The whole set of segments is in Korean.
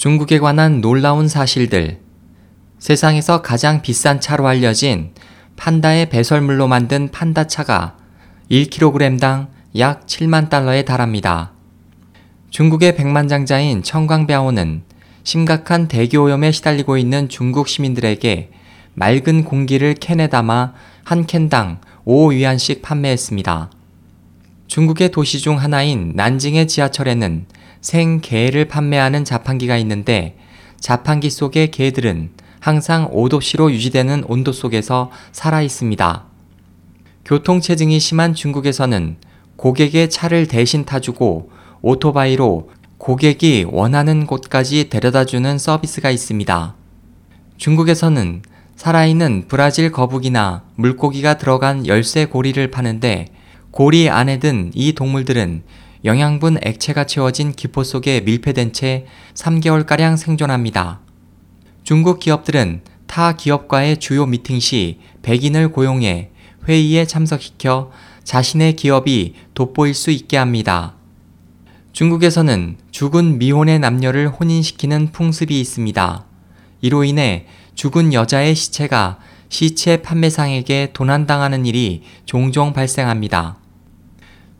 중국에 관한 놀라운 사실들. 세상에서 가장 비싼 차로 알려진 판다의 배설물로 만든 판다차가 1kg당 약 7만 달러에 달합니다. 중국의 백만장자인 청광배아오는 심각한 대기오염에 시달리고 있는 중국 시민들에게 맑은 공기를 캔에 담아 한 캔당 5위안씩 판매했습니다. 중국의 도시 중 하나인 난징의 지하철에는 생개를 판매하는 자판기가 있는데 자판기 속의 개들은 항상 5도씨로 유지되는 온도 속에서 살아 있습니다. 교통체증이 심한 중국에서는 고객의 차를 대신 타주고 오토바이로 고객이 원하는 곳까지 데려다 주는 서비스가 있습니다. 중국에서는 살아있는 브라질 거북이나 물고기가 들어간 열쇠 고리를 파는데 고리 안에 든 이 동물들은 영양분 액체가 채워진 기포 속에 밀폐된 채 3개월가량 생존합니다. 중국 기업들은 타 기업과의 주요 미팅 시 백인을 고용해 회의에 참석시켜 자신의 기업이 돋보일 수 있게 합니다. 중국에서는 죽은 미혼의 남녀를 혼인시키는 풍습이 있습니다. 이로 인해 죽은 여자의 시체가 시체 판매상에게 도난당하는 일이 종종 발생합니다.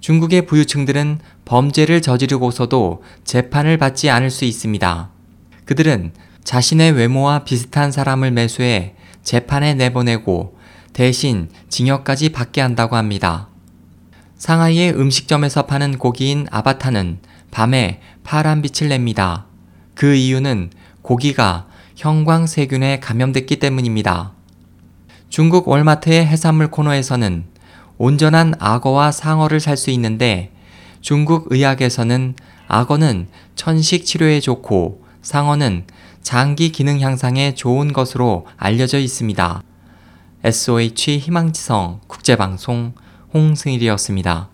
중국의 부유층들은 범죄를 저지르고서도 재판을 받지 않을 수 있습니다. 그들은 자신의 외모와 비슷한 사람을 매수해 재판에 내보내고 대신 징역까지 받게 한다고 합니다. 상하이의 음식점에서 파는 고기인 아바타는 밤에 파란 빛을 냅니다. 그 이유는 고기가 형광세균에 감염됐기 때문입니다. 중국 월마트의 해산물 코너에서는 온전한 악어와 상어를 살 수 있는데 중국 의학에서는 악어는 천식 치료에 좋고 상어는 장기 기능 향상에 좋은 것으로 알려져 있습니다. SOH 희망지성 국제방송 홍승일이었습니다.